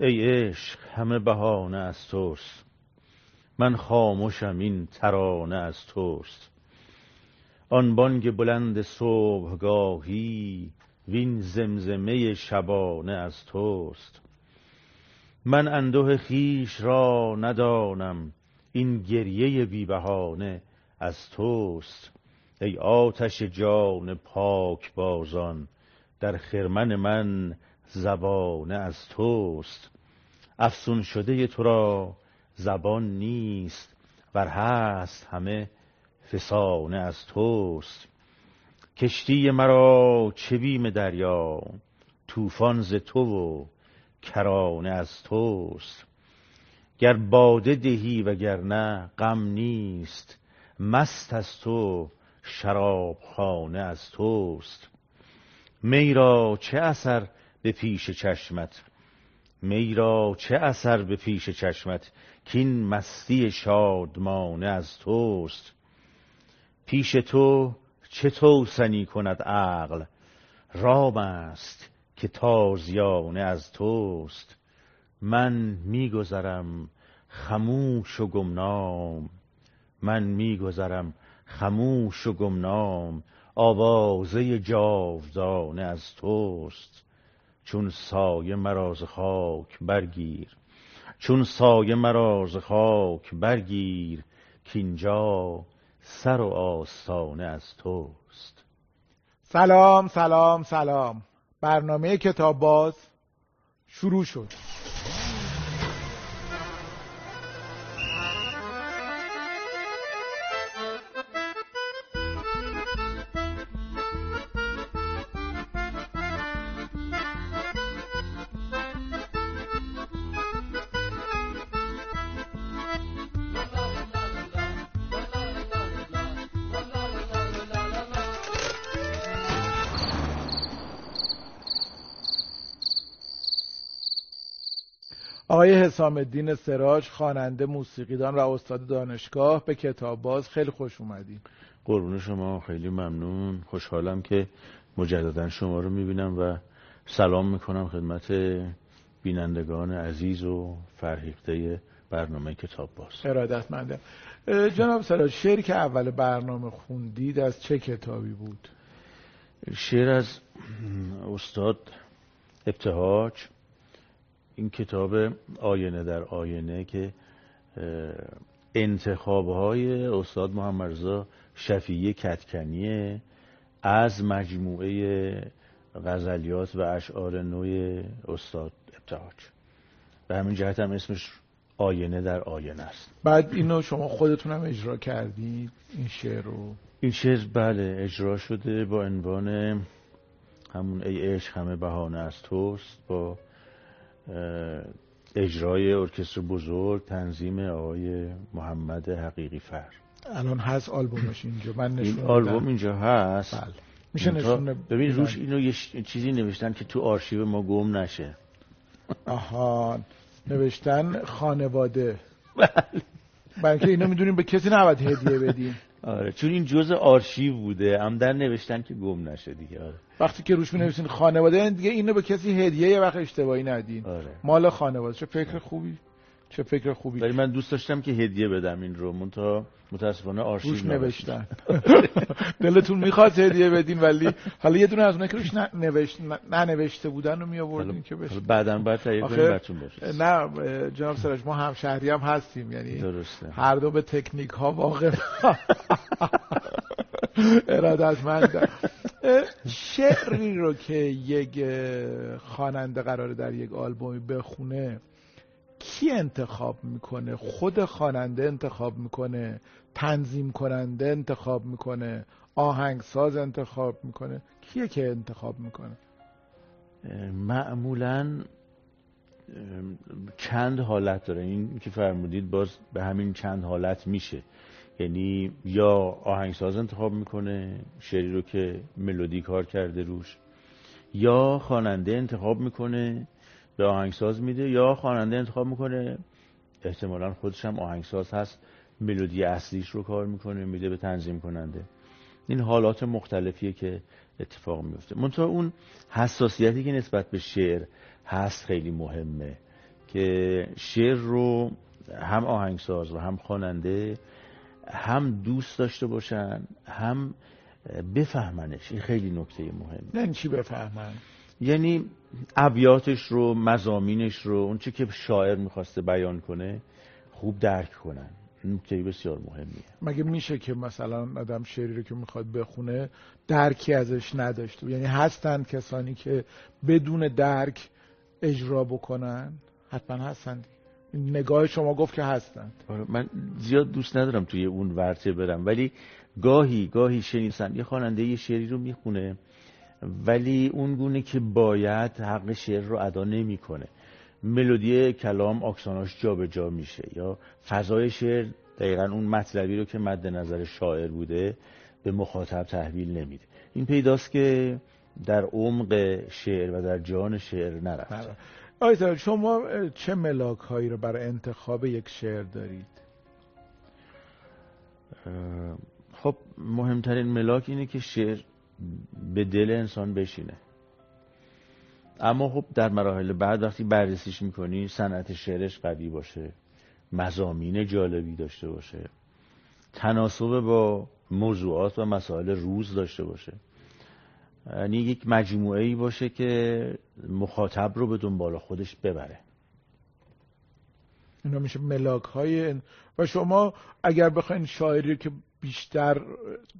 ای عشق همه بهانه از توست من خاموشم این ترانه از توست آن بانگ بلند صبحگاهی وین زمزمه شبانه از توست من انده خیش را ندانم این گریه بی بهانه از توست ای آتش جان پاک بازان در خرمن من زبانه از توست. افسون شده تو را زبان نیست. ور هست همه فسانه از توست. کشتی مرا چه بیم دریا. طوفان ز تو و کرانه از توست. گر باده دهی وگرنه غم نیست. مست از تو شرابخانه از توست. می را چه اثر به پیش چشمت. می را چه اثر به پیش چشمت کین مستی شادمانه از توست؟ پیش تو چه توسنی کند عقل؟ رام است که تازیانه از توست. من میگذرم خموش و گمنام. من میگذرم خموش و گمنام. آوازه جاودانه از توست. چون سایه مراز خاک برگیر چون سایه مراز خاک برگیر کینجا سر و آستانه از توست. سلام سلام سلام. برنامه کتاب باز شروع شد. حسام الدین سراج خواننده موسیقیدان و استاد دانشگاه به کتاب باز خیلی خوش اومدین. قربون شما خیلی ممنون. خوشحالم که مجددا شما رو می‌بینم و سلام می‌کنم خدمت بینندگان عزیز و فرهیخته برنامه کتاب باز. ارادتمندم. جناب سراج شعر که اول برنامه خوندید از چه کتابی بود؟ شعر از استاد ابتهاج. این کتاب آینه در آینه که انتخاب های استاد محمد رضا شفیعی کتکنیه از مجموعه غزلیات و اشعار نوع استاد ابتهاج. به همین جهت هم اسمش آینه در آینه است. بعد اینو شما خودتون هم اجرا کردید این شعر رو؟ این شعر بله اجرا شده با عنوان همون ای عشق همه بهانه از توست با اجرای ارکستر بزرگ تنظیم آقای محمد حقیقی فر. الان هست آلبومش اینجا. من این آلبوم اینجا هست. بله. میشه نشون ببین روش اینو یه چیزی نوشتن که تو آرشیو ما گم نشه. آها. نوشتن خانواده. بله. اینکه اینو می‌دونیم به کسی نباید هدیه بدیم. آره چون این جزء آرشیو بوده. هم در نوشتن که گم نشه دیگه. آره. وقتی که روش می خانواده دیگه اینو به کسی هدیه یه وقت اشتباهی ندین. آره. مال خانواده چه فکر خوبی چه فکر خوبی. ولی من دوست داشتم که هدیه بدم این رو. منتها متاسفانه آرشیو روش نوشتن. دلتون می‌خواد هدیه بدین ولی حالا یه دونه از اونایی که روش نوشت ننوشته بودن رو می آوردین که بشه بعدم باید تهیه کنیم بهتون نه جناب سراج ما هم شهری هم هستیم یعنی درسته. هر دو به تکنیک ها واقف. ارادتمند. شعری رو که یک خواننده قراره در یک آلبومی بخونه کی انتخاب می‌کنه؟ خود خواننده انتخاب می‌کنه تنظیم کننده انتخاب می‌کنه آهنگساز انتخاب می‌کنه؟ کیه که انتخاب می‌کنه؟ معمولا چند حالت داره. این که فرمودید باز به همین چند حالت میشه. یعنی یا آهنگساز انتخاب می‌کنه شعری رو که ملودی کار کرده روش یا خواننده انتخاب می‌کنه به آهنگساز میده یا خواننده انتخاب می‌کنه احتمالا خودش هم آهنگساز هست ملودی اصلیش رو کار می‌کنه میده به تنظیم کننده. این حالات مختلفیه که اتفاق میفته منتها اون حساسیتی که نسبت به شعر هست خیلی مهمه که شعر رو هم آهنگساز و هم خواننده هم دوست داشته باشن هم بفهمنش. این خیلی نکته مهمه یعنی چی بفهمن؟ یعنی ابیاتش رو مزامینش رو اونچه که شاعر می‌خواسته بیان کنه خوب درک کنن. نکته بسیار مهمیه. مگه میشه که مثلا آدم شعری رو که می‌خواد بخونه درکی ازش نداشته؟ یعنی هستن کسانی که بدون درک اجرا بکنن؟ حتما هستن. نگاه شما گفت که هستند. آره، من زیاد دوست ندارم توی اون ورته برم. ولی گاهی گاهی شنیدم یه خواننده یه شعری رو می‌خونه ولی اون گونه که باید حق شعر رو ادا نمی‌کنه. ملودی کلام آکساناش جابجا جا میشه. یا فضای شعر دقیقا اون مطلبی رو که مد نظر شاعر بوده به مخاطب تحویل نمیده. این پیداست که در عمق شعر و در جان شعر نرفته. آیتا شما چه ملاک هایی رو برای انتخاب یک شعر دارید؟ خب مهمترین ملاک اینه که شعر به دل انسان بشینه. اما خب در مراحل بعد وقتی بررسیش می‌کنی صنعت شعرش قوی باشه مزامین جالبی داشته باشه تناسب با موضوعات و مسائل روز داشته باشه. یعنی یک مجموعه ای باشه که مخاطب رو به دنبال خودش ببره. اینا میشه ملاک های و شما اگر بخواین شاعری که بیشتر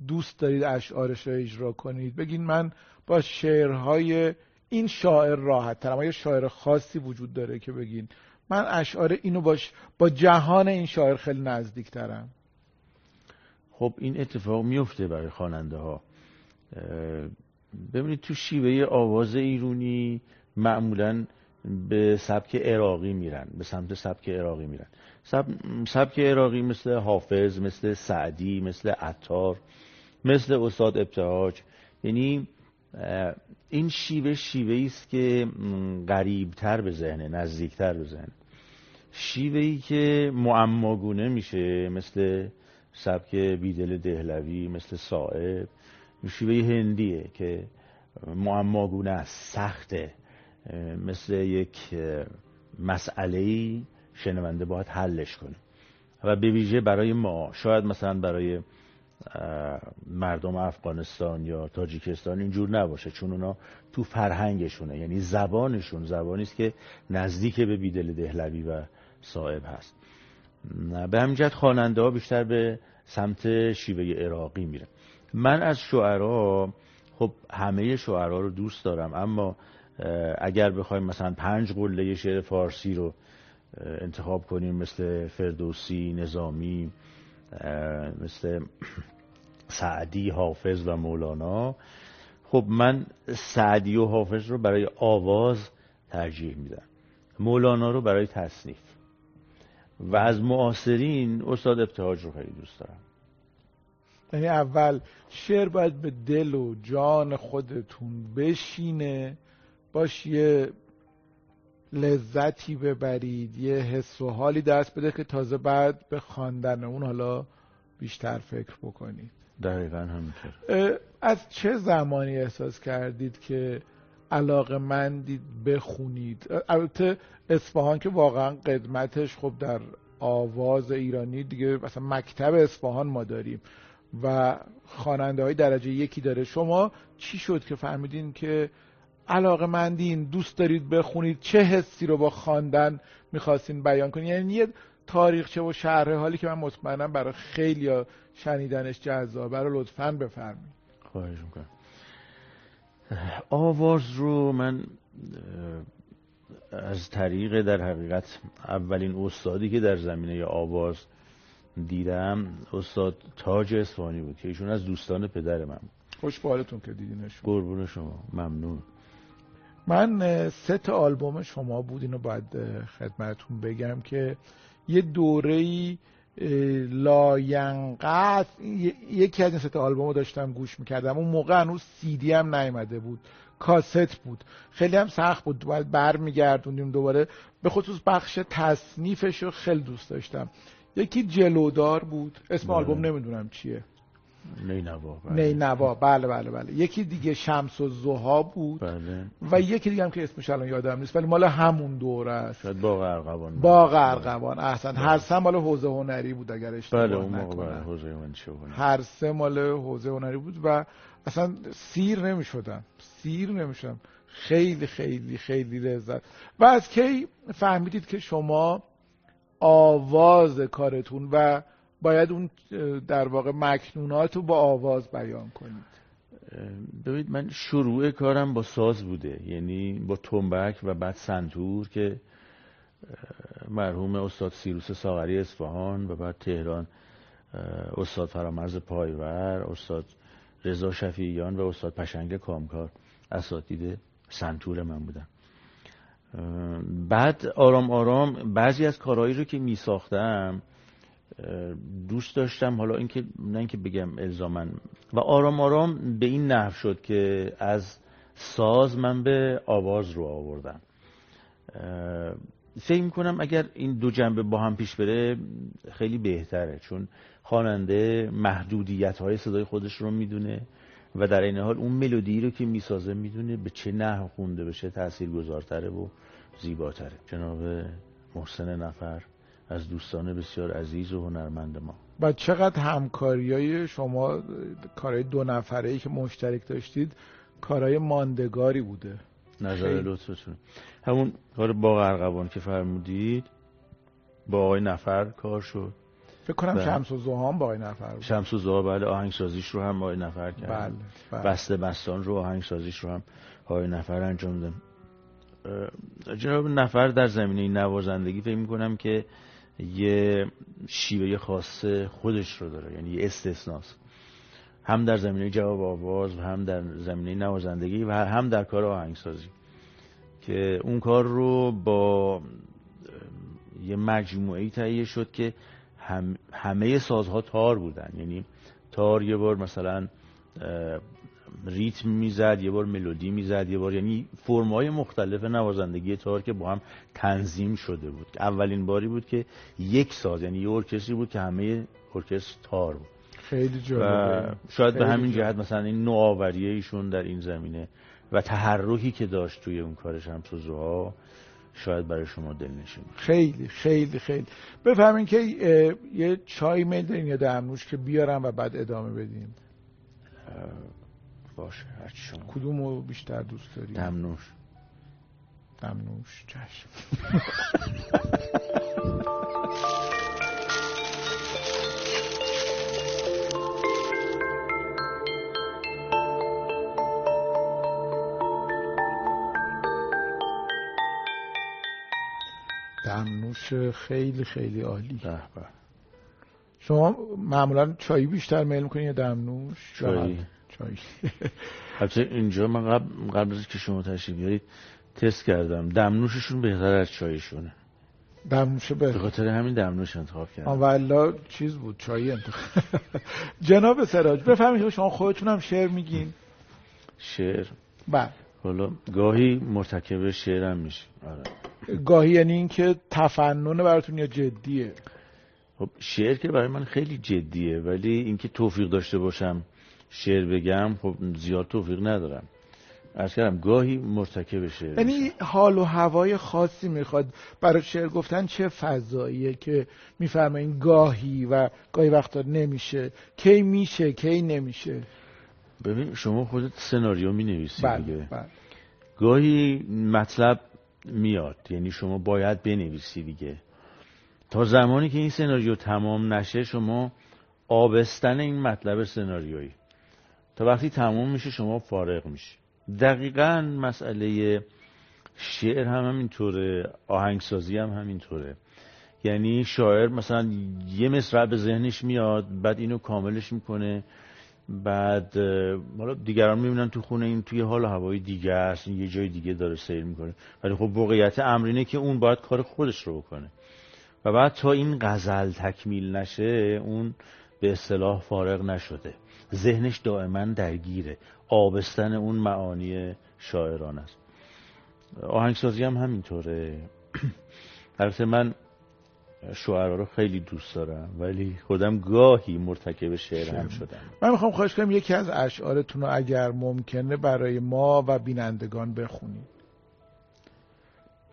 دوست دارید اشعارش رو اجرا کنید بگین من با شعرهای این شاعر راحت ترم. یه شاعر خاصی وجود داره که بگین من اشعار اینو باش با جهان این شاعر خیلی نزدیک ترم. خب این اتفاق میفته برای خواننده ها ببینید تو شیوه آواز ایرونی معمولا به سبک عراقی میرن به سمت سبک عراقی میرن. سب... سبک عراقی مثل حافظ مثل سعدی مثل عطار مثل استاد ابتهاج. یعنی این شیوه شیوه است که قریبتر به ذهنه نزدیکتر به ذهن. شیوه ای که معماگونه میشه مثل سبک بیدل دهلوی مثل صاحب. شیوه هندیه که معماگونه است سخته. مثل یک مسئله شنونده باید حلش کنه. و به ویژه برای ما شاید مثلا برای مردم افغانستان یا تاجیکستان اینجور نباشه چون اونا تو فرهنگشونه. یعنی زبانشون زبانی است که نزدیک به بیدل دهلوی و صاحب هست. به همین جهت خواننده ها بیشتر به سمت شیوه عراقی میره من از شعرا خب همه شعرا رو دوست دارم اما اگر بخوایم مثلا پنج قله شعر فارسی رو انتخاب کنیم مثل فردوسی نظامی مثل سعدی حافظ و مولانا خب من سعدی و حافظ رو برای آواز ترجیح میدم. مولانا رو برای تصنیف. و از معاصرین استاد ابتهاج رو خیلی دوست دارم. یعنی اول شعر باید به دل و جان خودتون بشینه باش یه لذتی ببرید یه حس و حالی دست بده که تازه بعد به خواندن اون حالا بیشتر فکر بکنید. دقیقا همینطور. از چه زمانی احساس کردید که علاقه مندید بخونید؟ البته اصفهان که واقعا قدمتش خب در آواز ایرانی دیگه مثلا مکتب اصفهان ما داریم. و خواننده های درجه یکی داره. شما چی شد که فهمیدین که علاقه مندین دوست دارید بخونید چه حسی رو با خواندن می‌خواستین بیان کنید یعنی یه تاریخچه و شهر حالی که من مطمئنم برای خیلی شنیدنش جذابه رو لطفا بفرمایید. خواهش می‌کنم. آواز رو من از طریق در حقیقت اولین استادی که در زمینه آواز دیدم استاد تاج اصفهانی بود که ایشون از دوستان پدر من بود. خوش به حالتون که دیدینش قربون شما. ممنون. من سه تا آلبوم شما بود اینو باید خدمتون بگم که یه دوره‌ای لاینقطع یکی از این سه آلبوم رو داشتم گوش می‌کردم. اون موقع هنوز سی دی هم نیومده بود. کاست بود. خیلی هم سخت بود. باید برمیگردونیم دوباره. به خصوص بخش تصنیفش رو خیلی دوست داشتم. یکی جلودار بود. اسم بله. آلبوم نمی‌دونم چیه. نینوا بله. نینوا بله بله بله. یکی دیگه شمس و زها بود. بله. و یکی دیگه هم که اسمش الان یادم نیست ولی مال همون دوره است. شاید باغ ارغوان باغ ارغوان احسن. هر سه مال حوزه هنری بود اگر اشتباه بله اون موقع. بله حوزه منشأ هنر. هر سه مال حوزه هنری بود و اصلا سیر نمی‌شدن سیر نمی‌شدن خیلی خیلی خیلی لذت. و از کی فهمیدید که شما آواز کارتون و باید اون در واقع مکنونات رو با آواز بیان کنید. ببینید من شروع کارم با ساز بوده یعنی با تنبک و بعد سنتور که مرحوم استاد سیروس ساغری اصفهان و بعد تهران استاد فرامرز پایور استاد رضا شفیعیان و استاد پشنگ کامکار اساتید سنتور من بودن. بعد آرام آرام بعضی از کارهایی رو که می ساختم دوست داشتم. حالا اینکه نه اینکه بگم الزامن و آرام آرام به این نحو شد که از ساز من به آواز رو آوردم. فکر می‌کنم اگر این دو جنبه با هم پیش بره خیلی بهتره چون خواننده محدودیت های صدای خودش رو می‌دونه و در این حال اون ملودی رو که می‌سازه می‌دونه به چه نحو خونده بشه تأثیر گذارتره و زیباتره. جناب محسن نفر از دوستان بسیار عزیز و هنرمند ما. و چقدر همکاری های شما کارهای دو نفره ای که مشترک داشتید کارهای ماندگاری بوده. نظر. لطفتون. همون کار باغ ارغوان که فرمودید با آقای نفر کار شد. فکر کنم بله. شمس و زهان با این نفر بود. شمس و زها بله آهنگسازیش رو هم آقای نفر کرد بله بله. بسته بستان رو آهنگسازیش رو هم آقای نفر انجام دادن. جناب نفر در زمینه نوازندگی فکر می‌کنم که یه شیوه خاص خودش رو داره یعنی یه استثناست. هم در زمینه جواب آواز و هم در زمینه نوازندگی و هم در کار آهنگسازی که اون کار رو با یه مجموعه تهیه شد که هم همه سازها تار بودن. یعنی تار یه بار مثلا ریتم می‌زد یه بار ملودی می‌زد یه بار یعنی فرمای مختلف نوازندگی تار که با هم تنظیم شده بود. اولین باری بود که یک ساز یعنی یه ارکستری بود که همه ارکستر تار بود. خیلی و جالبه شاید به همین جالب. جهت مثلا این نوآوری ایشون در این زمینه و تحرکی که داشت توی اون کار شمس و ضحی شاید برای شما دلنشین. خیلی خیلی خیلی. بفهمین که یه چای میل دارین یا دمنوش که بیارم و بعد ادامه بدیم. اه، باشه هرچی شما. کدوم رو بیشتر دوست داری؟ دمنوش. دمنوش چشم. دمنوش خیلی خیلی عالی. به به. شما معمولا چایی بیشتر میل می‌کنین یا دمنوش؟ چایی. چایی. البته اینجا من قبل قبل از که شما تشریف بیارید تست کردم. دمنوششون بهتر از چایشونه. دمنوش به خاطر همین دمنوش انتخاب کردم. والا چیز بود چایی انتخاب. جناب سراج بفهمید که شما خودتون هم شعر میگین. شعر؟ بله. حالا گاهی مرتکب شعرم میشه. آره. گاهی یعنی اینکه تفنن براتون یا جدیه؟ خب شعر که برای من خیلی جدیه ولی اینکه توفیق داشته باشم شعر بگم خب زیاد توفیق ندارم. از کردم گاهی مرتکب شعر یعنی. حال و هوای خاصی می‌خواد. برای شعر گفتن چه فضاییه که میفرمایین گاهی و گاهی وقتا نمیشه. کی میشه کی نمیشه؟ ببین شما خودت سناریو می نویسی بله دیگه. بله. گاهی مطلب میاد یعنی شما باید بنویسی دیگه. تا زمانی که این سناریو تمام نشه شما آبستن این مطلب سناریویی. تا وقتی تمام میشه شما فارغ میشی. دقیقا مسئله شعر هم همینطوره آهنگسازی هم همینطوره. یعنی شاعر مثلا یه مصرع به ذهنش میاد بعد اینو کاملش می‌کنه بعد حالا دیگران می‌بینن تو خونه این توی حال هوای دیگه است یه جای دیگه داره سیر می‌کنه. ولی خب واقعیت امر اینه که اون باید کار خودش رو بکنه. و بعد تا این غزل تکمیل نشه اون به اصطلاح فارغ نشده. ذهنش دائما درگیره. آبستن اون معانی شاعران است. آهنگسازی هم همینطوره. البته من شعرها رو خیلی دوست دارم ولی خودم گاهی مرتکب شعر هم شدم. من می‌خوام خواهش کنم یکی از اشعارتون رو اگر ممکنه برای ما و بینندگان بخونید.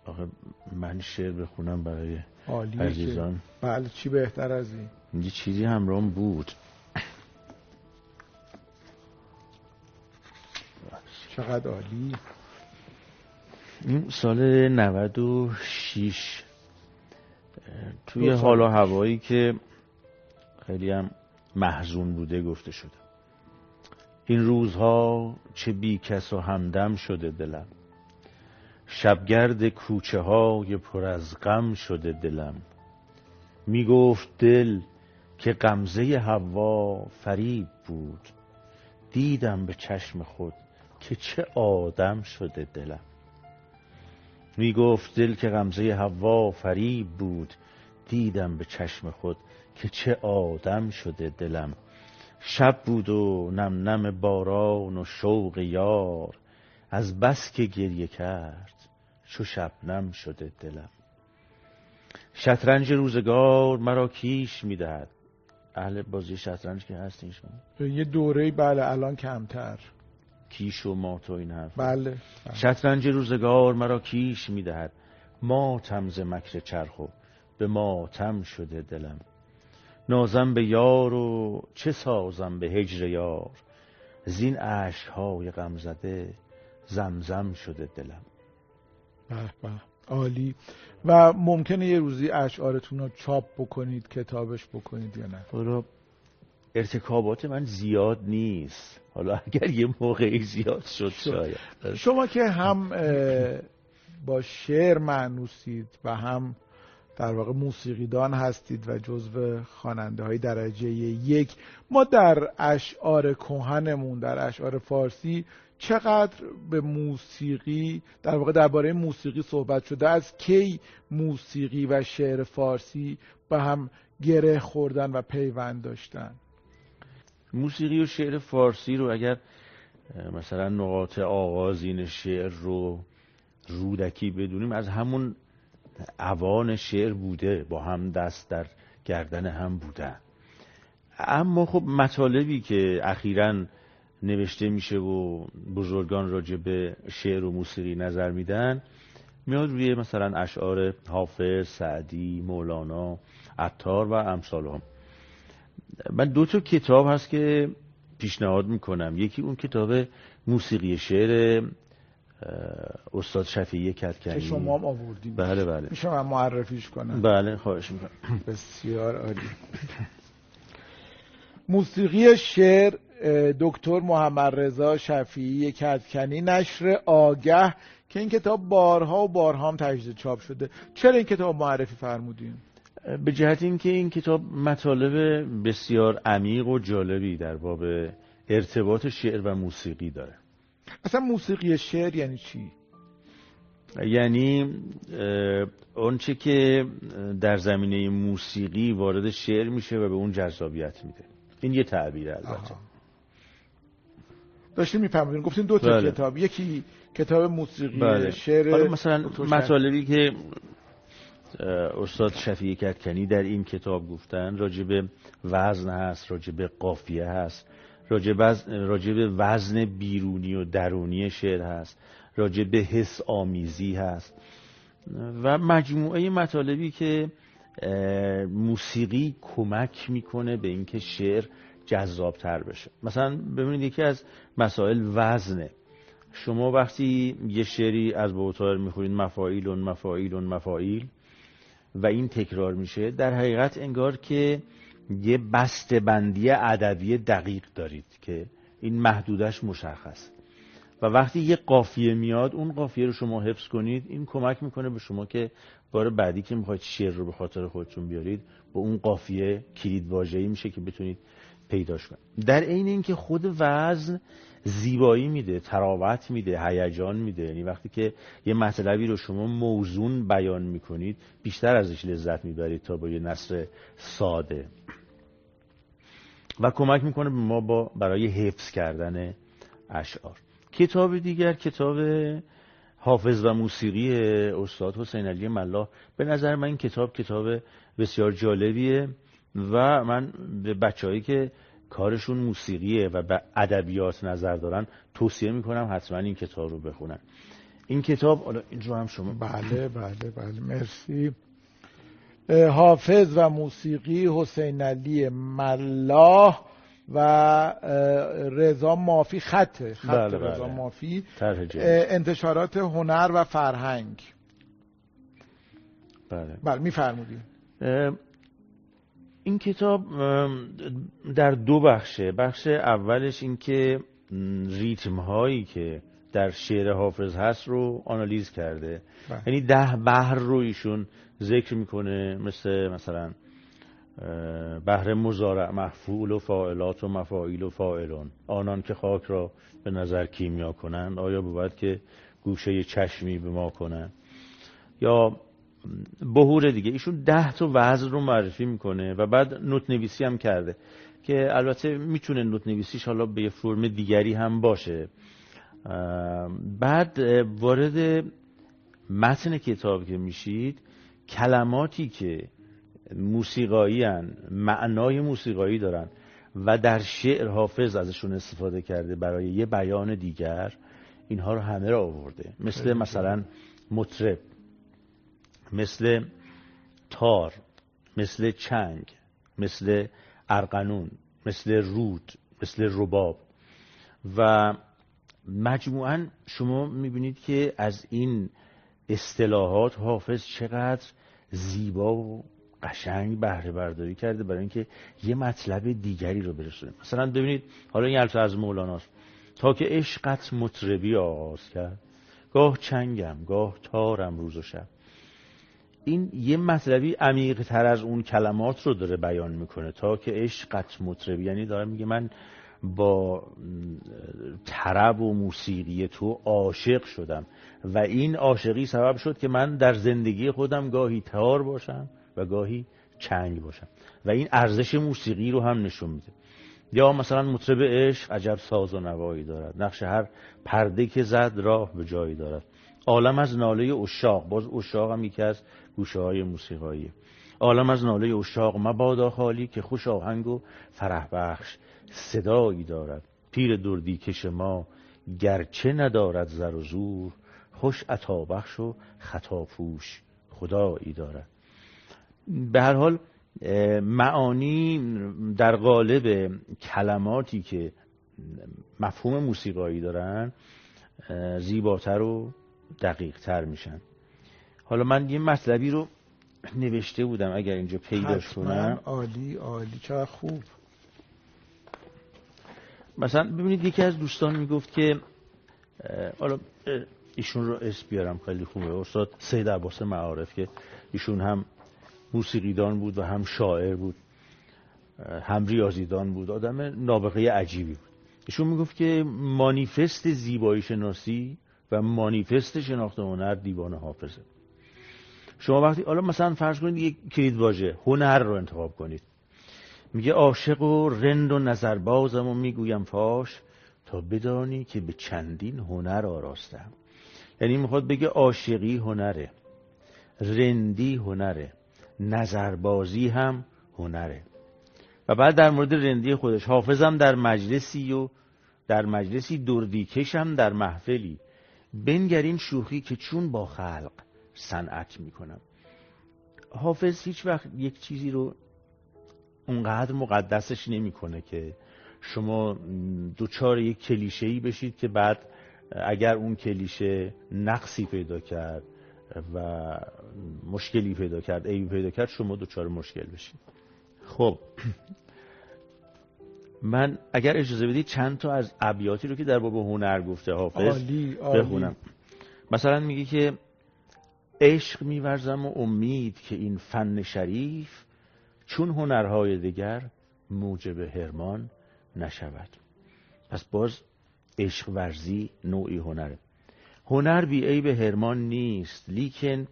آخه من شعر بخونم برای عزیزان. بله چی بهتر از این؟ یه چیزی همراهم بود. چقدر عالی. این سال 96 اه، توی حال و. هوایی که خیلی هم محزون بوده گفته شده. این روزها چه بی کس و همدم شده دلم. شبگرد کوچه های پر از غم شده دلم. می گفت دل که غمزه هوا فریب بود. دیدم به چشم خود که چه آدم شده دلم. می گفت دل که غمزه هوا فریب بود. دیدم به چشم خود که چه آدم شده دلم. شب بود و نم نم باران و شوق یار. از بس که گریه کرد چو شبنم شده دلم. شطرنج روزگار مرا کیش می‌دهد. اهل بازی شطرنج که هستین شما؟ یه دوره بله الان کمتر. کیش و مات و این حرف بله, بله. شطرنج روزگار مرا کیش می‌دهد. ماتم ز مکر چرخ و به ماتم شده دلم. نازم به یار و چه سازم به هجر یار؟ زین اشکهای غم زده زمزم شده دلم. به به. عالی. و ممکنه یه روزی اشعارتون رو چاپ بکنید کتابش بکنید یا نه؟ ارتکابات من زیاد نیست. حالا اگر یه موقعی زیاد شد شاید. شما که هم با شعر معنوسید و هم در واقع موسیقیدان هستید و جزو خواننده های درجه یک ما در اشعار کهنمون در اشعار فارسی چقدر به موسیقی در واقع درباره موسیقی صحبت شده؟ از کی موسیقی و شعر فارسی به هم گره خوردن و پیوند داشتن؟ موسیقی و شعر فارسی رو اگر مثلا نقاط آغازین شعر رو رودکی بدونیم از همون اوان شعر بوده با هم دست در گردن هم بودن. اما خب مطالبی که اخیرا نوشته میشه و بزرگان راجع به شعر و موسیقی نظر میدن میاد روی مثلا اشعار حافظ، سعدی، مولانا، عطار و امثال هم من دو تا کتاب هست که پیشنهاد می‌کنم. یکی اون کتاب موسیقی شعر استاد شفیعی کدکنی که شما هم آوردید بله بله. میشه من معرفیش کنم. بله خواهش می‌کنم. بسیار عالی. موسیقی شعر دکتر محمد رضا شفیعی کدکنی نشر آگه که این کتاب بارها و بارها هم تجدید چاپ شده. چرا این کتاب معرفی فرمودین؟ به جهت اینکه این کتاب مطالب بسیار عمیق و جالبی در باب ارتباط شعر و موسیقی داره. اصلا موسیقی شعر یعنی چی؟ یعنی آنچه که در زمینه موسیقی وارد شعر میشه و به اون جذابیت میده. این یه تعبیر البته. آها. داشتین میفهمونین گفتین دو تا بله. کتاب. یکی کتاب موسیقی بله. شعر مثلا مطالبی که استاد شفیع کدکنی در این کتاب گفتن راجع به وزن هست راجع به قافیه هست به وزن بیرونی و درونی شعر هست راجع به حس آمیزی هست. و مجموعه مطالبی که موسیقی کمک می‌کنه به اینکه شعر جذابتر بشه. مثلا ببینید یکی از مسائل وزنه شما وقتی یه شعری از بوتار می‌خورید مفاعیل مفاعیل مفاعیل و این تکرار میشه در حقیقت انگار که یه بسته بندی ادبی دقیق دارید که این محدودش مشخص. و وقتی یه قافیه میاد اون قافیه رو شما حفظ کنید این کمک می‌کنه به شما که بار بعدی که می‌خواید شعر رو به خاطر خودتون بیارید با اون قافیه کلید واژه‌ای میشه که بتونید پیداش کنید در عین اینکه خود وزن زیبایی میده تراوت میده هیجان میده. یعنی وقتی که یه مطلبی رو شما موزون بیان می‌کنید بیشتر ازش لذت می‌برید تا با یه نصر ساده. و کمک می‌کنه به ما با برای حفظ کردن اشعار. کتاب دیگر کتاب حافظ و موسیقی استاد حسین علی ملا به نظر من این کتاب کتاب بسیار جالبیه. و من به بچههایی که کارشون موسیقیه و به ادبیات نظر دارن توصیه می‌کنم حتما این کتاب رو بخونن. این کتاب حالا این رو هم شما بله بله بله مرسی. حافظ و موسیقی حسین علی ملاح و رضا مافی خط خط بله رضا بله. مافی انتشارات هنر و فرهنگ. بله. بله میفرمودیم این کتاب در دو بخشه. بخش اولش این که ریتم هایی که در شعر حافظ هست رو آنالیز کرده. بله. یعنی ده بحر رو ایشون ذکر می‌کنه مثل مثلا بهر مزارع مفعول و فاعلات و مفاعیل و فاعلون آنان که خاک را به نظر کیمیا کنند آیا بود که گوشه چشمی به ما کنند؟ یا بهور دیگه. ایشون ده تا وزن رو معرفی می‌کنه و بعد نوت نویسی هم کرده که البته می‌تونه نوت نویسیش حالا به یه فرم دیگری هم باشه. بعد وارد متن کتاب که میشید کلماتی که موسیقایی هن، معنای موسیقایی دارن و در شعر حافظ ازشون استفاده کرده برای یه بیان دیگر اینها رو همه را آورده. مثل مثلا مطرب. مثل تار مثل چنگ مثل ارقنون مثل رود مثل رباب. و مجموعا شما می‌بینید که از این اصطلاحات حافظ چقدر زیبا و قشنگ بهره برداری کرده برای اینکه یه مطلب دیگری رو برسونه. مثلا ببینید حالا این البته از مولاناست تا که عشقت مطربی آغاز کرد گاه چنگم گاه تارم روز و شب. این یه مطلبی عمیق تر از اون کلمات رو داره بیان می‌کنه تا که عشقت مطربی. یعنی داره میگه من با طرب و موسیقی تو عاشق شدم و این عاشقی سبب شد که من در زندگی خودم گاهی تار باشم و گاهی چنگ باشم و این ارزش موسیقی رو هم نشون میده. یا مثلا مطرب عشق عجب ساز و نوایی دارد نقش هر پرده که زد راه به جایی دارد. عالم از ناله اشاق باز اشاق هم یکی از گوشه های موسیقایی. عالم از ناله اشاق مبادا خالی که خوش آهنگ و فرح بخش صدایی دارد. پیر دردی کش ما گرچه ندارد زر و زور خوش عطابخش و خطاپوش خدایی دارد. به هر حال معانی در قالب کلماتی که مفهوم موسیقایی دارن زیباتر و دقیق تر میشن. حالا من یه مطلبی رو نوشته بودم اگر اینجا پیداش کنم. عالی عالی. چه خوب. مثلا ببینید یکی از دوستان می‌گفت که حالا ایشون رو اس بیارم خیلی خوبه. استاد سید عباس معارف که ایشون هم موسیقیدان بود و هم شاعر بود. هم ریاضیدان بود. آدم نابغه عجیبی بود. ایشون می‌گفت که مانیفست زیبایی شناسی و مانیفست شناخت هنر دیوان حافظه. شما وقتی حالا مثلا فرض کنید یک کلید واژه هنر رو انتخاب کنید. میگه عاشق و رند و نظربازم و می‌گویم فاش تا بدانی که به چندین هنر آراستم. یعنی می‌خواد بگه عاشقی هنره رندی هنره نظربازی هم هنره. و بعد در مورد رندی خودش حافظم در مجلسی و در مجلسی دردیکش هم در محفلی. بنگرین شوخی که چون با خلق صنعت می‌کنم. حافظ هیچ وقت یک چیزی رو اونقدر مقدسش نمی‌کنه که شما دوچار یک کلیشه ای بشید که بعد اگر اون کلیشه نقصی پیدا کرد و مشکلی پیدا کرد عیبی پیدا کرد شما دوچار مشکل بشید. خب. من اگر اجازه بدید چند تا از ابیاتی رو که در باب هنر گفته حافظ بخونم. مثلا میگه که عشق میورزم و امید که این فن شریف چون هنرهای دیگر موجب هرمان نشود. پس باز عشق ورزی نوعی هنره. هنر بی عیب هرمان نیست لیکن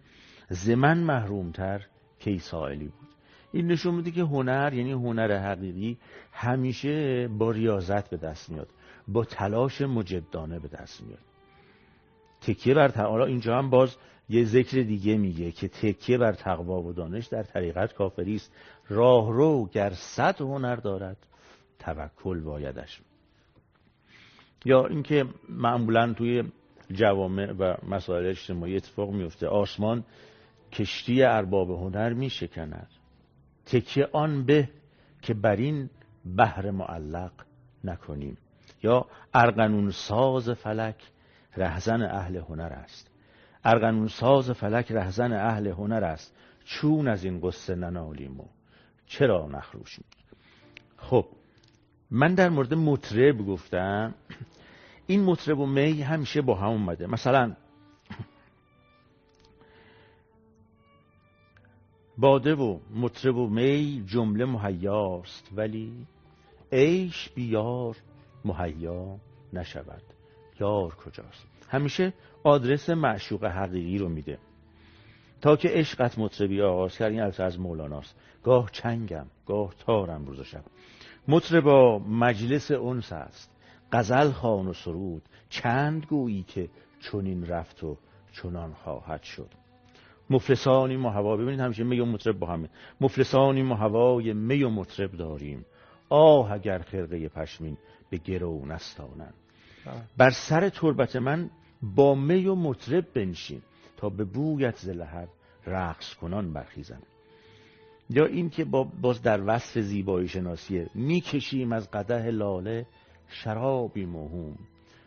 زمن محرومتر کی سائلی بود. این نشون میده که هنر یعنی هنر حقیقی همیشه با ریاضت به دست میاد با تلاش مجدانه به دست میاد. تکیه بر تقوا اینجا هم باز یه ذکر دیگه میگه که تکیه بر تقوا و دانش در طریقت کافری است. راهرو گر صد هنر دارد توکل بایدش. یا اینکه معمولا توی جوامع و مسائل اجتماعی اتفاق میفته آسمان کشتی ارباب هنر میشکند. تکیه آن به که بر این بحر معلق نکنیم. یا ارغنون ساز فلک رهزن اهل هنر است. ارغنون ساز فلک رهزن اهل هنر است. چون از این قصه ننالیم و چرا نخروشیم؟ خب من در مورد مطرب گفتم. این مطرب و می همیشه با هم اومده. مثلا باده و مطرب و می جمله مهیاست ولی عیش بیار مهیا نشود. یار کجاست. همیشه آدرس معشوق حقیقی رو میده. تا که عشقت مطربی آغاز کرد این از مولاناست. گاه چنگم گاه تارم روز شب. مطربا مجلس اونس است. غزل خان و سرود. چند گویی که چنین رفت و چنان خواهد شد. مفلسانی ما هوا. ببینید همیشه می و مطرب با همه. مفلسانی ما هوای می و مطرب داریم. آه اگر خرقه پشمین به گرو نستانند. بر سر تربت من با می و مطرب بنشین تا به بویت زلهر رقص کنان برخیزن یا این که با باز در وصف زیبایی شناسیه می‌کشیم از قده لاله شرابی مهم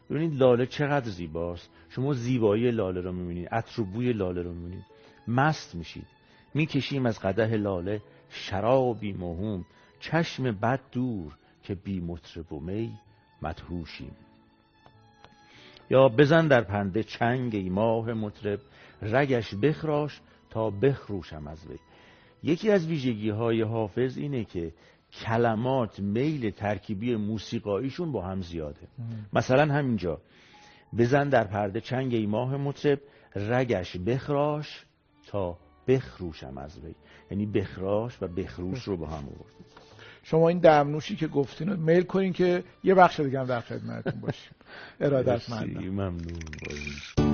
ببینید لاله چقدر زیباست. شما زیبایی لاله رو می‌بینید عطر بوی لاله رو می‌بینید. مست میشید. می‌کشیم از قده لاله شرابی مهم چشم بد دور که بی مطرب و می مدهوشیم. یا بزن در پنده چنگ ای ماه مطرب رگش بخراش تا بخروشم از وی. یکی از ویژگی های حافظ اینه که کلمات میل ترکیبی موسیقاییشون با هم زیاده. مثلا همینجا بزن در پرده چنگ ای ماه مطرب رگش بخراش تا بخروشم از وی. یعنی بخراش و بخروش رو با هم آورد. شما این دمنوشی که گفتین رو میل کنین که یه بخش دیگه هم در خدمتتون باشیم. ارادت ممنون.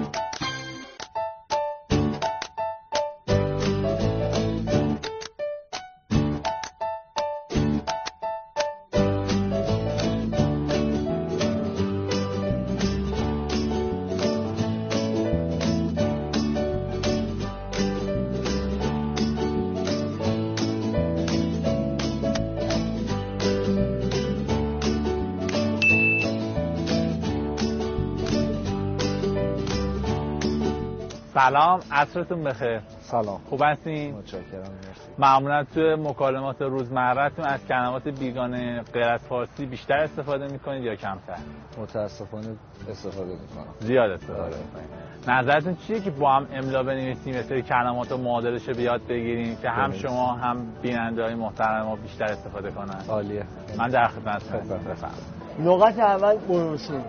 سلام عصرتون بخیر. سلام. خوب هستین؟ متشکرم معمولا تو مکالمات روزمرهتون از کلمات بیگانه غیر از فارسی بیشتر استفاده می‌کنید یا کمتر؟ متاسفانه استفاده می‌کنم زیاد استفاده آره. می‌کنید. نظرتون چیه که با هم املا بنویسیم یه سری کلمات و معادلش رو بیاد بگیریم که هم شما هم بیننده های محترم ما بیشتر استفاده کنن؟ عالیه. من در خدمتتون. بفرمایید. لغت اول بروشور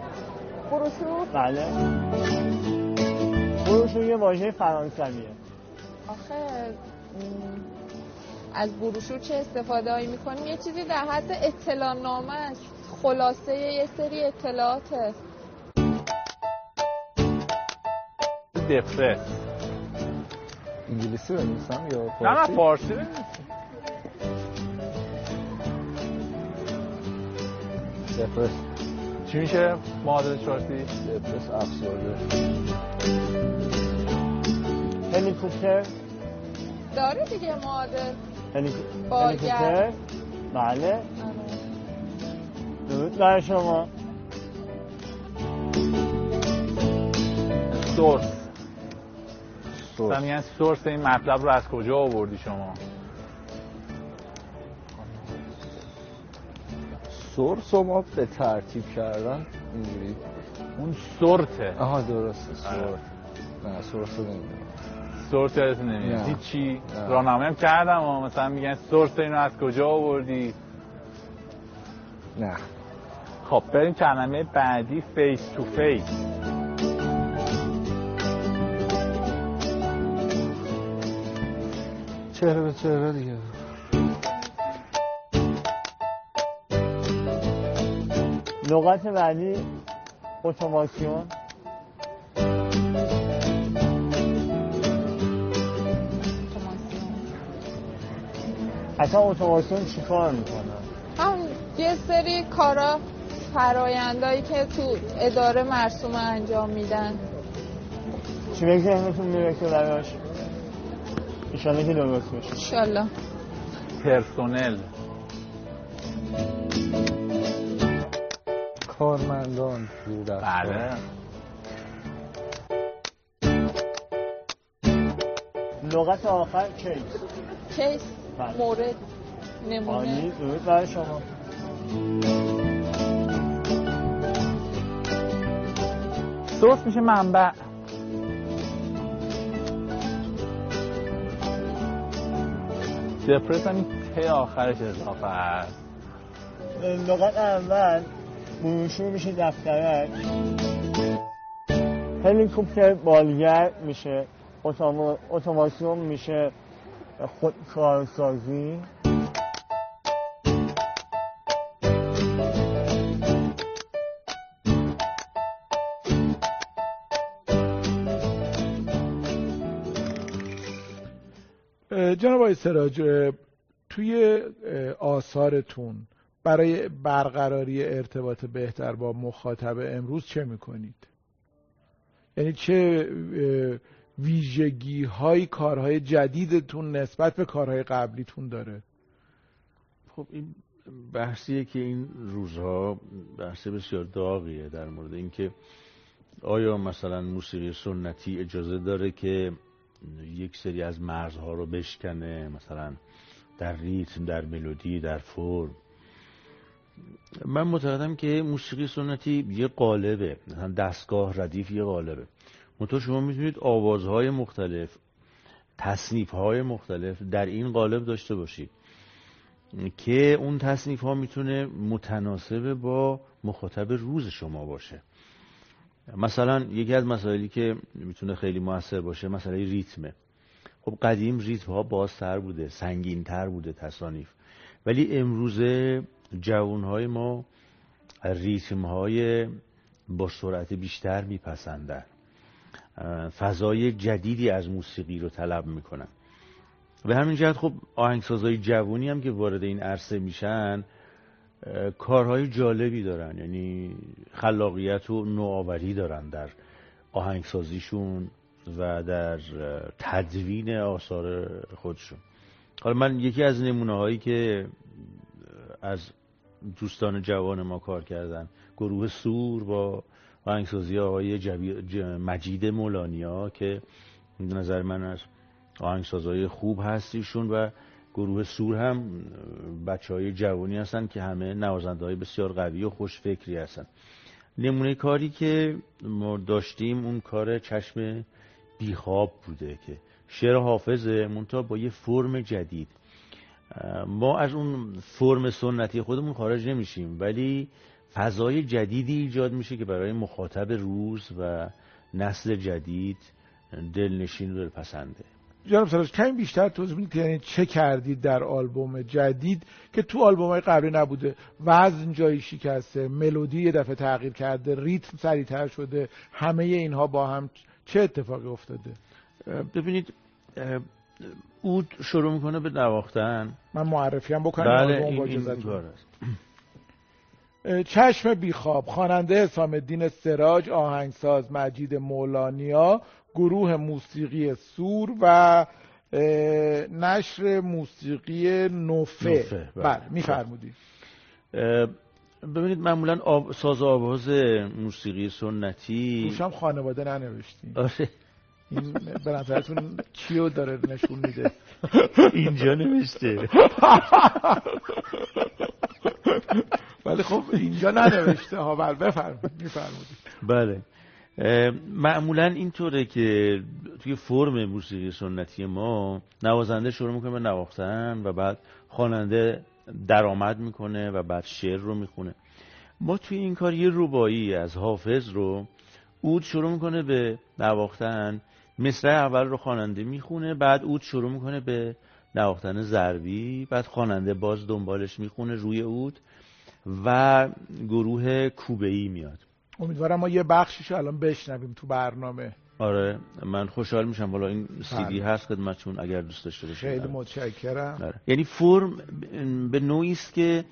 بروشور بله. بروشور یه واژه فرانسویه. آخه از بروشور چه استفاده هایی می‌کنیم؟ یه چیزی در حد اطلاع نامه است. خلاصه یه سری اطلاعاته دفرس. انگلیسی بنویسم یا فارسی؟ نه نه فارسی؟ بنویسم دفرس. چی میشه؟ معادل فارسی؟ دپرس افسرده. هلیکوپتر داره دیگه معادل هلیکوپتر بله. آره. درود بر شما. سورس. سورس. میگن سورس این مطلب رو از کجا آوردی شما؟ source رو ما به ترتیب کردن اینجوری اون sort ه آها درسته sort نه source رو نمی‌دونم. source یادتون نمیاد. هیچی. راهنمایی هم کردم و مثلا میگن source اینو از کجا آوردی؟ نه. خب بریم کلمه بعدی face to face چهره به چهره دیگه. لغت بعدی خودتون اصلا اتوماسیون چی کار می‌کنن؟ هم یه سری کارا فرایندهایی که تو اداره مرسوم انجام میدن. چی به ذهنتون میره که براش؟ ایشالله که درست میشه ایشالله. پرسونل کارمندان. زیردستان بله. لغت آخر کیس کیس بله. مورد نمونه. درود برای شما. سورس میشه منبع. دپرس هم ته آخرش اضافه هست لغت اول. بروشور میشه دفترک. هلیکوپتر بالگر میشه اتوما- اتوماسیون میشه خودکارسازی جناب آقای سراج توی آثارتون برای برقراری ارتباط بهتر با مخاطب امروز چه می‌کنید؟ یعنی چه ویژگی های کارهای جدیدتون نسبت به کارهای قبلیتون داره؟ خب این بحثیه که این روزها بحث بسیار داغیه در مورد اینکه آیا مثلا موسیقی سنتی اجازه داره که یک سری از مرزها رو بشکنه مثلا در ریتم در ملودی در فرم من معتقدم که موسیقی سنتی یه قالبه. مثلا دستگاه ردیف یه قالبه. منتها شما می‌تونید آوازهای مختلف تصنیفهای مختلف در این قالب داشته باشید که اون تصنیف ها می‌تونه متناسب با مخاطب روز شما باشه. مثلا یکی از مسائلی که می‌تونه خیلی موثر باشه مسئله ریتمه. خب قدیم ریتم ها بازتر بوده سنگین تر بوده تصانیف. ولی امروزه جوان های ما ریتم های با سرعت بیشتر میپسندن فضای جدیدی از موسیقی رو طلب می‌کنن به همین جهت خب آهنگسازهای جوونی هم که وارد این عرصه میشن کارهای جالبی دارن. یعنی خلاقیت و نوآوری دارن در آهنگسازیشون و در تدوین آثار خودشون. حالا من یکی از نمونه هایی که از دوستان جوان ما کار کردن. گروه سور با آهنگسازی آقای جوی- ج- مجید مولانیا که نظر من از آهنگسازهای خوب هستیشون و گروه سور هم بچه های جوانی هستن که همه نوازنده های بسیار قوی و خوش فکری هستن. نمونه کاری که ما داشتیم اون کار چشم بیخواب بوده که شعر حافظه منتها با یه فرم جدید. ما از اون فرم سنتی خودمون خارج نمیشیم ولی فضای جدیدی ایجاد میشه که برای مخاطب روز و نسل جدید دلنشین و دلپسنده. جناب سراج کمی بیشتر توضیح بدید که یعنی چه کردید در آلبوم جدید که تو آلبوم های قبلی نبوده. وزن جایی شکسته ملودی یه دفعه تغییر کرده ریتم سریعتر شده همه اینها با هم چه اتفاقی افتاده؟ ببینید اود شروع می‌کنه به نواختن. من معرفی هم بکنم بله این, این چشم بیخواب. خواننده حسام الدین سراج آهنگساز مجید مولانیا گروه موسیقی سور و نشر موسیقی نوفه, نوفه، بله. بله میفرمودید. ببینید معمولا آب، ساز آواز موسیقی سنتی روش هم خانواده ننوشتیم. آره. این به نظرتون چیو داره نشون میده؟ اینجا نوشته. ولی خب اینجا ننوشته ها بله بفرمایید میفرمودید بله. معمولا اینطوره که توی فرم موسیقی سنتی ما نوازنده شروع می‌کنه به نواختن و بعد خواننده درآمد می‌کنه و بعد شعر رو می‌خونه. ما توی این کار یه ربایی از حافظ رو اود شروع می‌کنه به نواختن مصرع اول رو خواننده می‌خونه بعد اود شروع می‌کنه به نواختن ضربی بعد خواننده باز دنبالش می‌خونه روی اود و گروه کوبه ای میاد. امیدوارم ما یه بخشیشو الان بشنویم تو برنامه. آره من خوشحال میشم. والا این سی دی بله. هست خدمتتون اگر دوست داشته باشید. خیلی متشکرم. آره. یعنی فرم به نوعی است که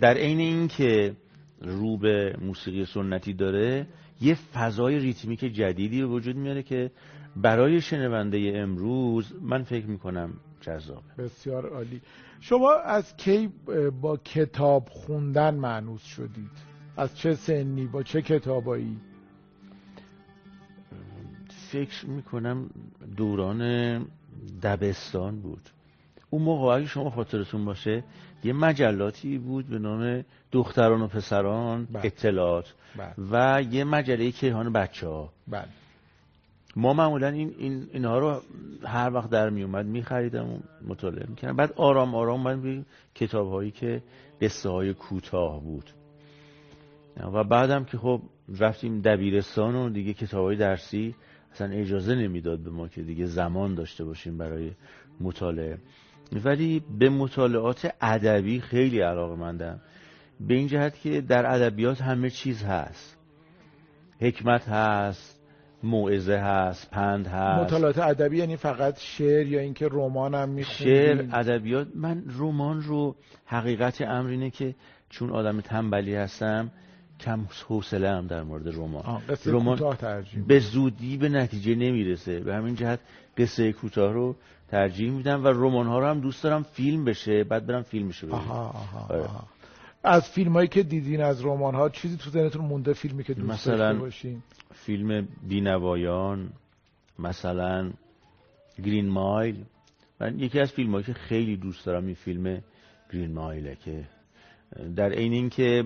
در عین اینکه رو به موسیقی سنتی داره یه فضای ریتمیک جدیدی به وجود میاره که برای شنونده امروز من فکر می‌کنم جذابه. بسیار عالی. شما از کی با کتاب خوندن معنوس شدید؟ از چه سنی؟ با چه کتابایی؟ فکر می‌کنم دوران دبستان بود. اون موقع اگه شما خاطرتون باشه یه مجلاتی بود به نام دختران و پسران بله. اطلاعات. بله. و یه مجله کیهان بچه ها بله. ما معمولا این, این اینها رو هر وقت در می اومد می خریدم و مطالعه می‌کردم بعد آرام آرام من به کتاب هایی که قصه های کوتاه بود. و بعدم که خب رفتیم دبیرستان و دیگه کتاب های درسی اصلا اجازه نمی‌داد به ما که دیگه زمان داشته باشیم برای مطالعه. ولی به مطالعات ادبی خیلی علاقه مندم به این جهت که در ادبیات همه چیز هست. حکمت هست موعظه هست پند هست. مطالعات ادبی یعنی فقط شعر یا اینکه رمان هم میخوندی شعر ادبیات. من رمان رو حقیقت امر اینه که چون آدم تنبلی هستم کم حوصله هم در مورد رمان. رمان به زودی به نتیجه نمی‌رسه. به همین جهت قصه کوتاه رو ترجیح میدم و رمان ها رو هم دوست دارم فیلم بشه بعد برم رو ببینم. آها آها, آره. آها. از فیلم هایی که دیدین از رمان ها چیزی تو ذهنتون مونده فیلمی که دوست مثلا داشته باشین؟ فیلم بینوایان مثلا گرین مایل. من یکی از فیلم که خیلی دوست دارم این فیلم گرین مایله که در عین اینکه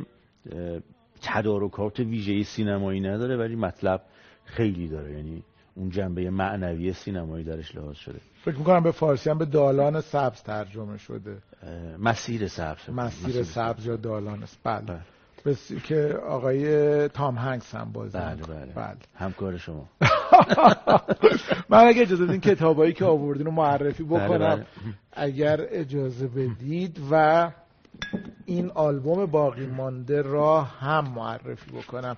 تدارکات ویژه سینمایی نداره ولی مطلب خیلی داره. یعنی اون جنبه معنوی سینمایی درش لحاظ شده. فکر می‌کنم به فارسی هم به دالان سبز ترجمه شده. مسیر سبز. مسیر سبز. یا دالان است بله. بله. بس... که آقای تام هنگس هم بازی بله. بله, بله. همکار شما. من اگه اجازه بدین کتابایی که آوردین رو معرفی بله، بکنم. بله. اگر اجازه بدید و این آلبوم باقی مانده را هم معرفی بکنم.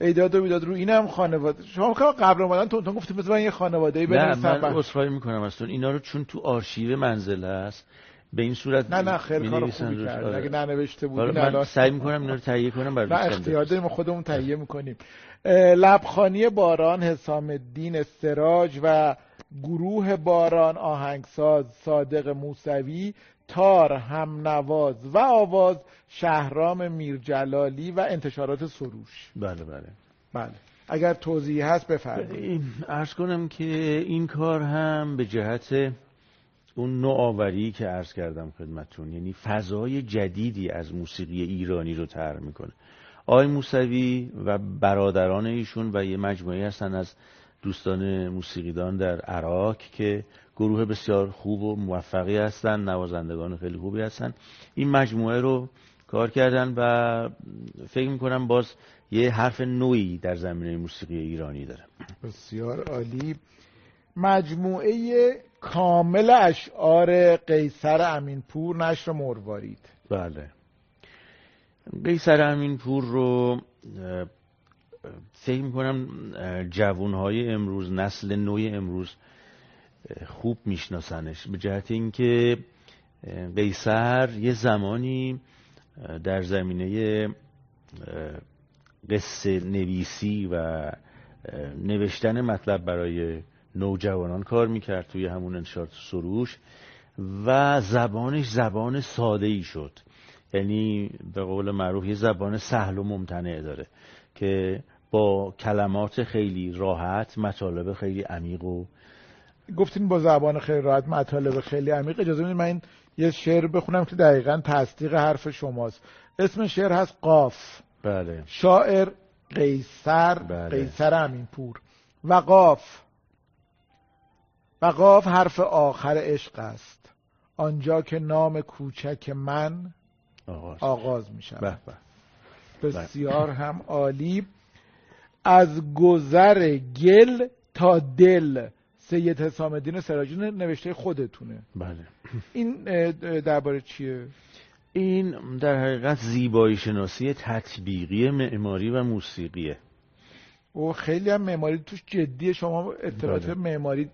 ایداد و بیداد رو اینم خانواده. شما که قبل اومدن تون تون گفتیم بذار من یه خانواده ای نه بنویسم من بعد- اصخایی می‌کنم از اینا رو چون تو آرشیو منزل هست به این صورت نه نه خیلی کار خوبی. کردی. آره. اگه ننوشته آره، بودین من الان. سعی می‌کنم اینا رو تهیه کنم برای نه اختیار. داریم خودمون تهیه می‌کنیم. لبخانی باران حسام الدین استراج و گروه باران آهنگساز صادق موسوی تار هم نواز و آواز شهرام میرجلالی و انتشارات سروش. بله بله. بله. اگر توضیحی هست بفرمایید. عرض کنم که این کار هم به جهت اون نوآوری که عرض کردم خدمتتون یعنی فضای جدیدی از موسیقی ایرانی رو طرح می‌کنه. آقای موسوی و برادران ایشون و یه مجموعه هستن از دوستان موسیقیدان در عراق که گروه بسیار خوب و موفقی هستن نوازندگان خیلی خوبی هستن. این مجموعه رو کار کردن و فکر می‌کنم باز یه حرف نوعی در زمینه موسیقی ایرانی داره. بسیار عالی. مجموعه کامل اشعار قیصر امینپور نشر مروارید. بله. قیصر امین پور رو فکر می‌کنم جوانهای امروز نسل نوی امروز خوب میشناسنش. به جهت اینکه قیصر یه زمانی در زمینه قصه نویسی و نوشتن مطلب برای نوجوانان کار می‌کرد توی همون انشارت سروش و زبانش زبان ساده ای شد. یعنی به قول معروف یه زبان سهل و ممتنع داره که با کلمات خیلی راحت مطالب خیلی عمیق و گفتین با زبان خیلی راحت مطالب خیلی عمیق. اجازه بدید من این یه شعر بخونم که دقیقا تصدیق حرف شماست. اسم شعر هست قاف. بله. شاعر قیصر بله. قیصر امینپور. و قاف. و قاف حرف آخر عشق است. آنجا که نام کوچک من آغاز. آغاز می شود. بسیار هم عالی. از گذر گل تا دل. سید حسام الدین سراجی نوشته خودتونه. بله. این درباره چیه؟ این در حقیقت زیبایی شناسی تطبیقی معماری و موسیقیه. و خیلی هم معماری توش جدیه شما اطلاعات بله. معماری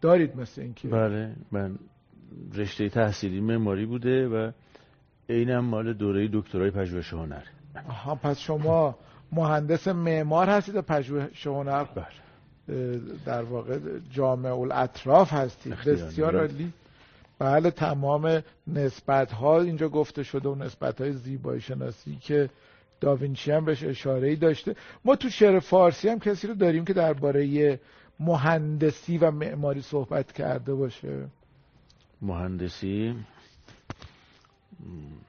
دارید مثل اینکه. بله من رشته تحصیلی معماری بوده و اینم مال دوره دکترای پژوهش هنر. آها پس شما مهندس معمار هستید و پژوهش هنر. بله. در واقع جامع الاطراف هستید بسیار. عالی. بله تمام نسبت ها اینجا گفته شده و نسبت های زیبایی شناسی که داوینچی هم بهش اشاره ای داشته. ما تو شعر فارسی هم کسی رو داریم که درباره مهندسی و معماری صحبت کرده باشه. مهندسی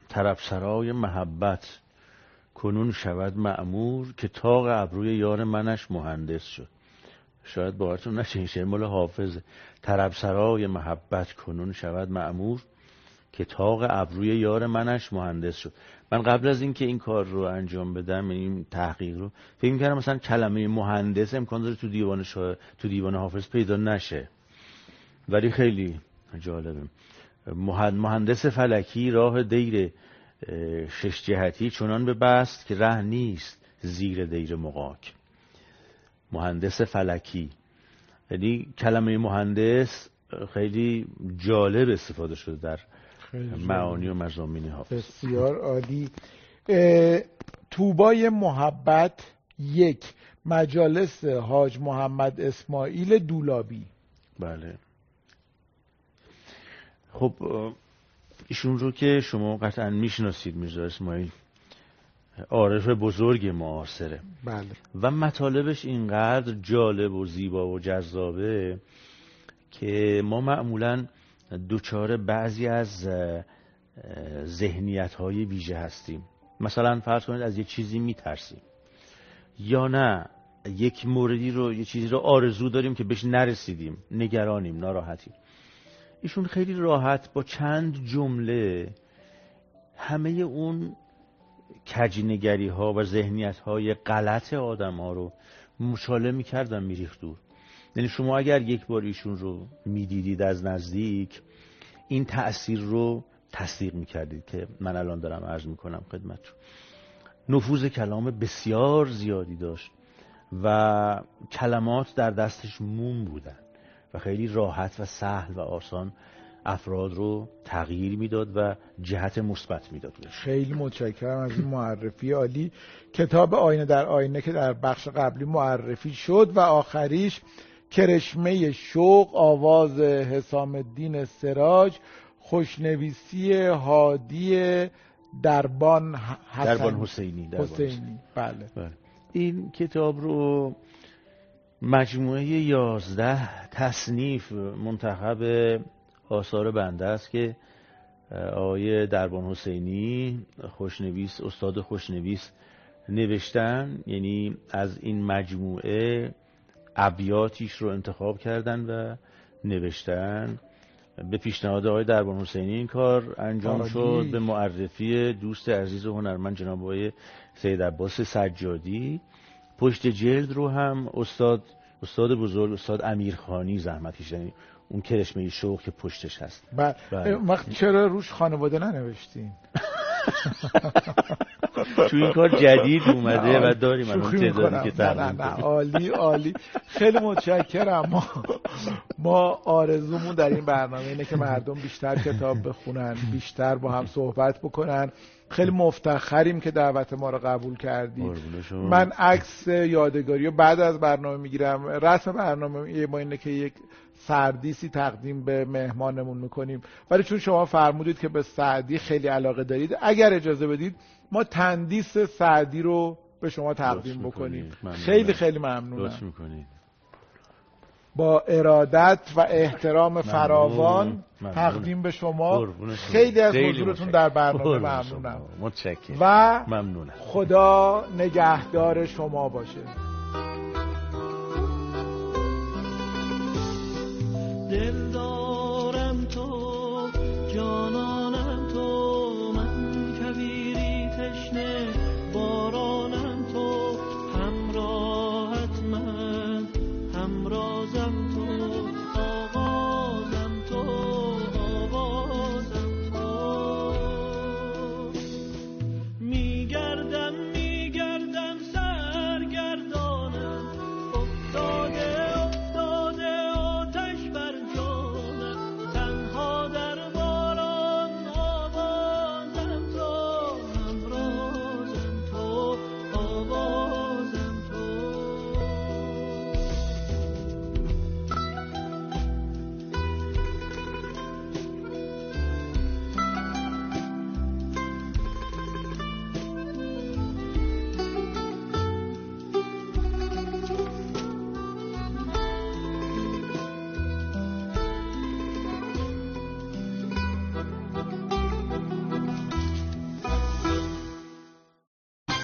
طرفسرای محبت. کنون شود معمور که تاق ابروی یار منش مهندس شد. شاید باورتون نشه. این شعر مال حافظه طرفسرای محبت کنون شود معمور که تاق ابروی یار منش مهندس شد. من قبل از اینکه این کار رو انجام بدم این تحقیق رو فکر کردم مثلا کلمه مهندس امکان داره تو دیوان شا... تو دیوان حافظ پیدا نشه. ولی خیلی جالبه. مهن- مهندس فلکی راه دیر شش جهتی چنان به بست که ره نیست زیر دیر مقاک. مهندس فلکی. یعنی کلمه مهندس خیلی جالب استفاده شده در معانی و مضامین حافظ. بسیار عالی. توبای محبت یک مجالس حاج محمد اسماعیل دولابی. بله. خب ایشون رو که شما قطعا می‌شناسید میرزا اسماعیل. عارف بزرگ معاصره بله. و مطالبش اینقدر جالب و زیبا و جذابه که ما معمولا دوچار بعضی از ذهنیت های ویژه هستیم. مثلا فرض کنید از یه چیزی میترسیم. یا نه یک موردی رو یه چیزی رو آرزو داریم که بهش نرسیدیم نگرانیم ناراحتیم. ایشون خیلی راحت با چند جمله همه اون کجنگری ها و ذهنیت های غلط آدم ها رو مشاله می‌کردن میریخت دور. یعنی شما اگر یک بار ایشون رو می‌دیدید از نزدیک این تأثیر رو تصدیق می‌کردید که من الان دارم عرض می‌کنم خدمتتون. نفوذ کلام بسیار زیادی داشت و کلمات در دستش موم بودن و خیلی راحت و سهل و آسان افراد رو تغییر می‌داد و جهت مثبت می‌داد خیلی متشکرم از این معرفی عالی. کتاب آینه در آینه که در بخش قبلی معرفی شد و آخریش کرشمه شوق آواز حسام الدین سراج خوشنویسی هادی دربان حسن. دربان حسینی دربان حسینی. بله. بله. این کتاب رو مجموعه یازده تصنیف منتخب آثار بنده است که آقای دربان حسینی خوشنویس استاد خوشنویس نوشتن. یعنی از این مجموعه ابیاتیش رو انتخاب کردن و نوشتن. به پیشنهاد آقای دربان حسینی این کار انجام. شد. به معرفی دوست عزیز و هنرمند جناب آقای سید عباس سجادی. پشت جلد رو هم استاد استاد بزرگ استاد امیرخانی زحمت کشیدن یعنی اون کرشمه شوق که پشتش هست بله. بله. وقت چرا روش خانواده ننوشتین تو این کار جدید اومده و داریم الان تعدادی. که نه نه. عالی عالی خیلی متشکرم ما ما آرزومون در این برنامه اینه که مردم بیشتر کتاب بخونن بیشتر با هم صحبت بکنن خیلی مفتخریم که دعوت ما رو قبول شما. من عکس یادگاری رو بعد از برنامه می‌گیرم رسم برنامه ما اینه که یک سردیسی تقدیم به مهمانمون می‌کنیم. ولی چون شما فرمودید که به سعدی خیلی علاقه دارید اگر اجازه بدید ما تندیس سعدی رو به شما تقدیم بکنیم. خیلی خیلی ممنونم. با ارادت و احترام فراوان ممنون. تقدیم به شما. خیلی از حضورتون. در برنامه ممنونم. و ممنونم. خدا نگهدار شما باشه.